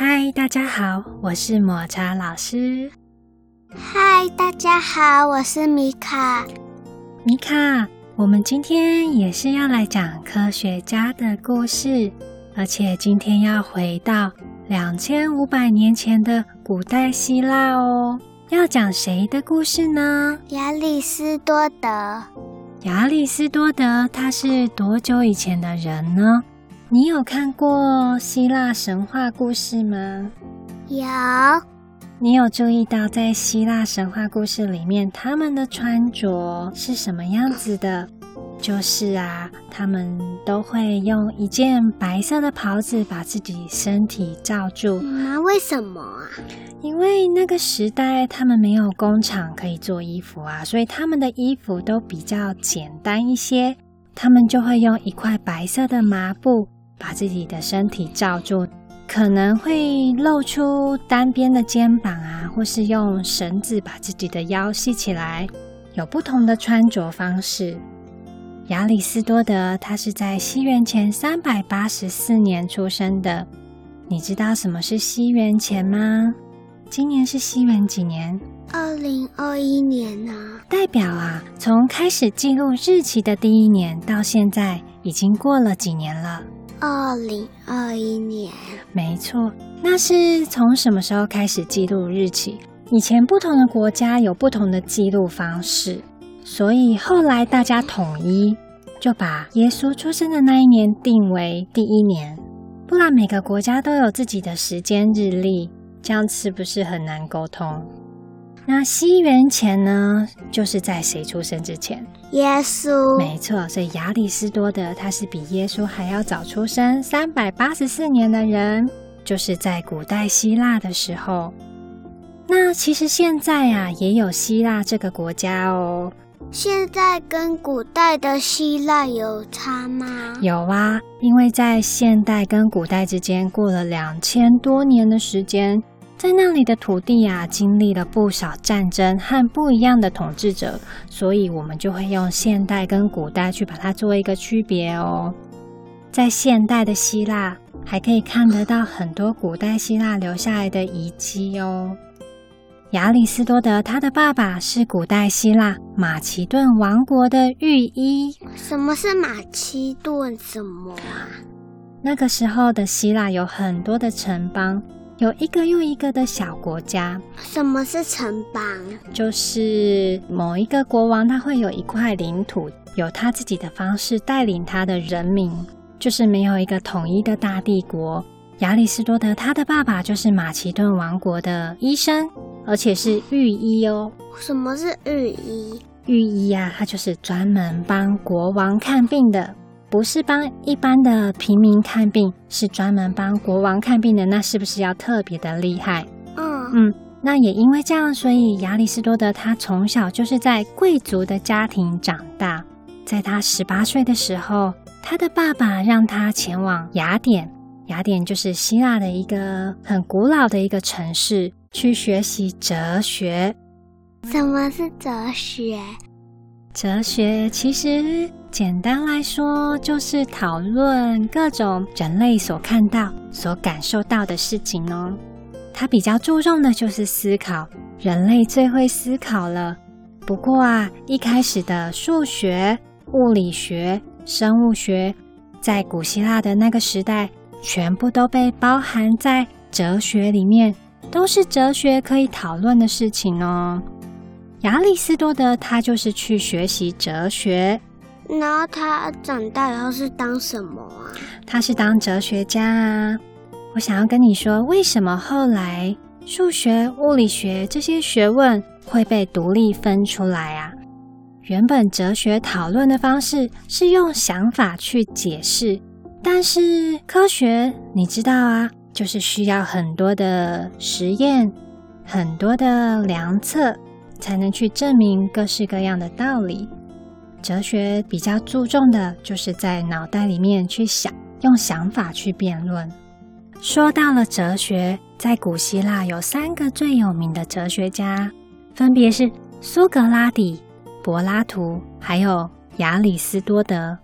嗨，大家好，我是抹茶老师。嗨，大家好，我是米卡。米卡，我们今天也是要来讲科学家的故事，而且今天要回到两千五百年前的古代希腊哦。要讲谁的故事呢？亚里斯多德。亚里斯多德他是多久以前的人呢？你有看过希腊神话故事吗？有。你有注意到在希腊神话故事里面，他们的穿着是什么样子的？就是啊，他们都会用一件白色的袍子把自己身体罩住。那为什么啊？因为那个时代他们没有工厂可以做衣服啊，所以他们的衣服都比较简单一些。他们就会用一块白色的麻布。把自己的身体罩住，可能会露出单边的肩膀啊，或是用绳子把自己的腰系起来，有不同的穿着方式。亚里斯多德他是在西元前三百八十四年出生的。你知道什么是西元前吗？今年是西元几年？二零二一年呢？代表啊，从开始记录日期的第一年到现在，已经过了几年了？二零二一年，没错，那是从什么时候开始记录日期？以前不同的国家有不同的记录方式，所以后来大家统一，就把耶稣出生的那一年定为第一年。不然每个国家都有自己的时间日历，这样是不是很难沟通？那西元前呢，就是在谁出生之前？耶稣。没错，所以亚里士多德他是比耶稣还要早出生三百八十四年的人，就是在古代希腊的时候。那其实现在啊，也有希腊这个国家哦。现在跟古代的希腊有差吗？有啊，因为在现代跟古代之间过了两千多年的时间。在那里的土地啊，经历了不少战争和不一样的统治者，所以我们就会用现代跟古代去把它做一个区别哦。在现代的希腊，还可以看得到很多古代希腊留下来的遗迹哦。亚里斯多德他的爸爸是古代希腊马其顿王国的御医。什么是马其顿？什么啊？那个时候的希腊有很多的城邦。有一个又一个的小国家。什么是城邦？就是某一个国王，他会有一块领土，有他自己的方式带领他的人民，就是没有一个统一的大帝国。亚里士多德他的爸爸就是马其顿王国的医生，而且是御医哦。什么是御医？御医呀，他就是专门帮国王看病的。不是帮一般的平民看病，是专门帮国王看病的，那是不是要特别的厉害？嗯嗯，那也因为这样，所以亚里士多德他从小就是在贵族的家庭长大。在他十八岁的时候，他的爸爸让他前往雅典，雅典就是希腊的一个很古老的一个城市，去学习哲学。什么是哲学？哲学其实简单来说，就是讨论各种人类所看到、所感受到的事情哦。他比较注重的就是思考，人类最会思考了。不过啊，一开始的数学、物理学、生物学，在古希腊的那个时代，全部都被包含在哲学里面，都是哲学可以讨论的事情哦。亚里斯多德他就是去学习哲学，然后他长大以后是当什么啊？他是当哲学家啊。我想要跟你说，为什么后来数学、物理学这些学问会被独立分出来啊？原本哲学讨论的方式是用想法去解释，但是科学你知道啊，就是需要很多的实验，很多的量测。才能去证明各式各样的道理。哲学比较注重的就是在脑袋里面去想，用想法去辩论。说到了哲学，在古希腊有三个最有名的哲学家，分别是苏格拉底、柏拉图，还有亚里斯多德。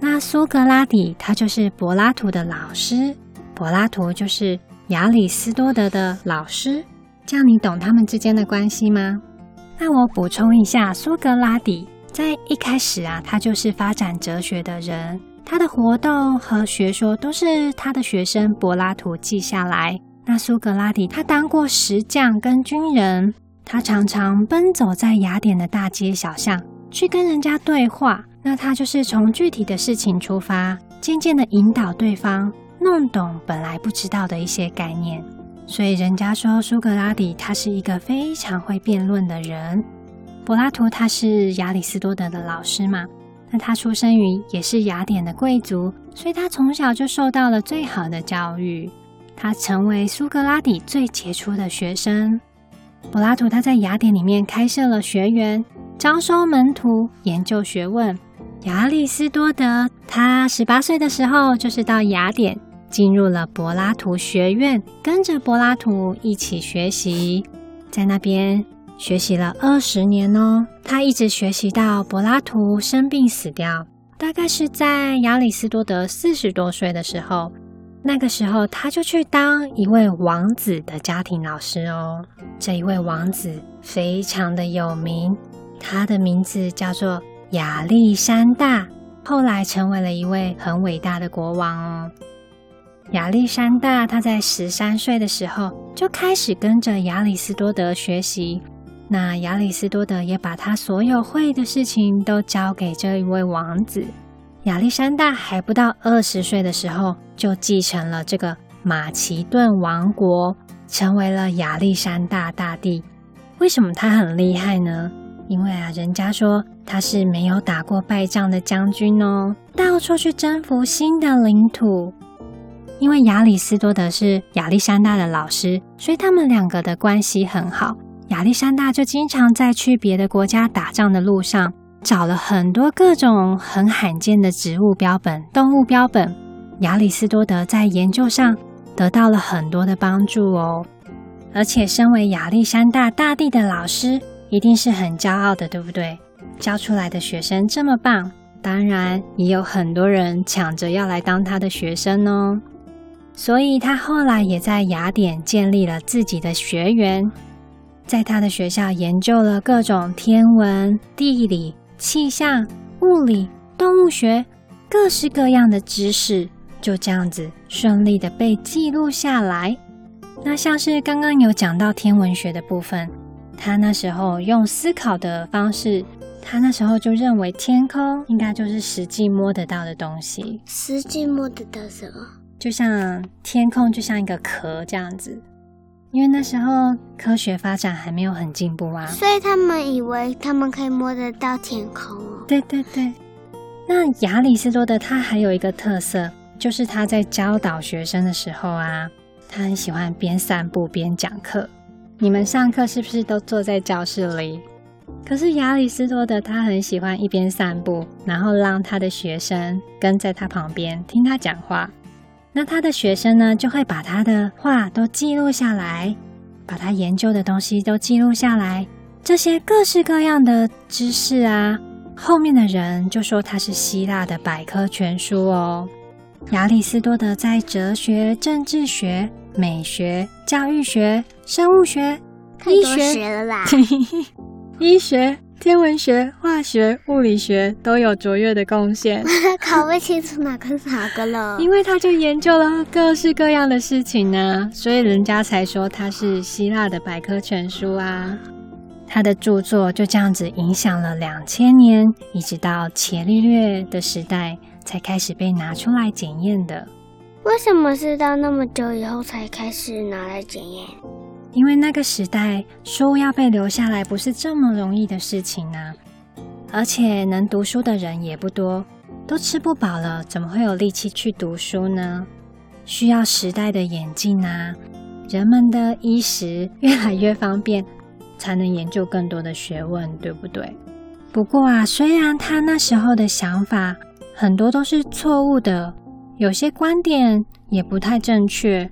那苏格拉底他就是柏拉图的老师，柏拉图就是亚里斯多德的老师。这样你懂他们之间的关系吗？那我补充一下，苏格拉底在一开始啊，他就是发展哲学的人，他的活动和学说都是他的学生柏拉图记下来。那苏格拉底他当过石匠跟军人，他常常奔走在雅典的大街小巷，去跟人家对话。那他就是从具体的事情出发，渐渐的引导对方弄懂本来不知道的一些概念。所以人家说苏格拉底他是一个非常会辩论的人。柏拉图他是亚里斯多德的老师嘛，那他出生于也是雅典的贵族，所以他从小就受到了最好的教育，他成为苏格拉底最杰出的学生。柏拉图他在雅典里面开设了学园，招收门徒，研究学问。亚里斯多德他十八岁的时候就是到雅典。进入了柏拉图学院，跟着柏拉图一起学习，在那边学习了二十年哦。他一直学习到柏拉图生病死掉，大概是在亚里斯多德四十多岁的时候。那个时候，他就去当一位王子的家庭老师哦。这一位王子非常的有名，他的名字叫做亚历山大，后来成为了一位很伟大的国王哦。亚历山大他在十三岁的时候就开始跟着亚里斯多德学习，那亚里斯多德也把他所有会的事情都交给这一位王子。亚历山大还不到二十岁的时候就继承了这个马其顿王国，成为了亚历山大大帝。为什么他很厉害呢？因为啊，人家说他是没有打过败仗的将军哦，到处去征服新的领土。因为亚里斯多德是亚历山大的老师，所以他们两个的关系很好。亚历山大就经常在去别的国家打仗的路上，找了很多各种很罕见的植物标本、动物标本。亚里斯多德在研究上得到了很多的帮助哦。而且，身为亚历山大大帝的老师，一定是很骄傲的，对不对？教出来的学生这么棒，当然也有很多人抢着要来当他的学生哦。所以他后来也在雅典建立了自己的学园，在他的学校研究了各种天文、地理、气象、物理、动物学，各式各样的知识，就这样子顺利的被记录下来。那像是刚刚有讲到天文学的部分，他那时候用思考的方式，他那时候就认为天空应该就是实际摸得到的东西。实际摸得到什么？就像天空，就像一个壳这样子，因为那时候科学发展还没有很进步啊，所以他们以为他们可以摸得到天空哦。对对对，那亚里士多德他还有一个特色，就是他在教导学生的时候啊，他很喜欢边散步边讲课。你们上课是不是都坐在教室里？可是亚里士多德他很喜欢一边散步，然后让他的学生跟在他旁边听他讲话。那他的学生呢，就会把他的话都记录下来，把他研究的东西都记录下来。这些各式各样的知识啊，后面的人就说他是希腊的百科全书哦。亚里士多德在哲学、政治学、美学、教育学、生物学、医学，啦，医学。天文学、化学、物理学都有卓越的贡献。考不清楚哪个是哪个了，因为他就研究了各式各样的事情呢，所以人家才说他是希腊的百科全书啊。他的著作就这样子影响了两千年，一直到伽利略的时代才开始被拿出来检验的。为什么是到那么久以后才开始拿来检验？因为那个时代，书要被留下来不是这么容易的事情呢，而且能读书的人也不多，都吃不饱了，怎么会有力气去读书呢？需要时代的演进啊，人们的衣食越来越方便，才能研究更多的学问，对不对？不过啊，虽然他那时候的想法很多都是错误的，有些观点也不太正确。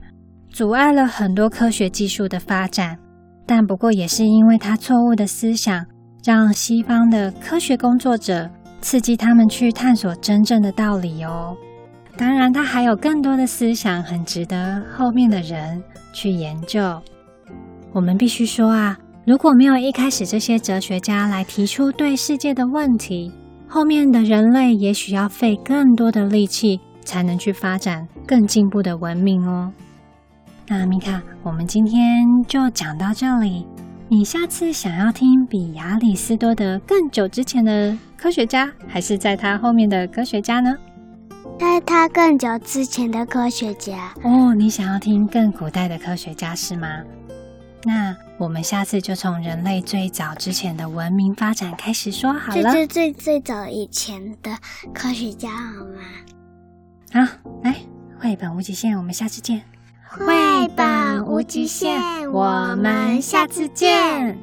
阻碍了很多科学技术的发展，但不过也是因为他错误的思想，让西方的科学工作者刺激他们去探索真正的道理哦。当然，他还有更多的思想，很值得后面的人去研究。我们必须说啊，如果没有一开始这些哲学家来提出对世界的问题，后面的人类也许要费更多的力气，才能去发展更进步的文明哦。那米卡，我们今天就讲到这里。你下次想要听比亚里斯多德更久之前的科学家，还是在他后面的科学家呢？在他更久之前的科学家。哦，你想要听更古代的科学家是吗？那我们下次就从人类最早之前的文明发展开始说好了。这是最最早以前的科学家好吗？好，来，绘本无极限，我们下次见。绘本无极限，我们下次见。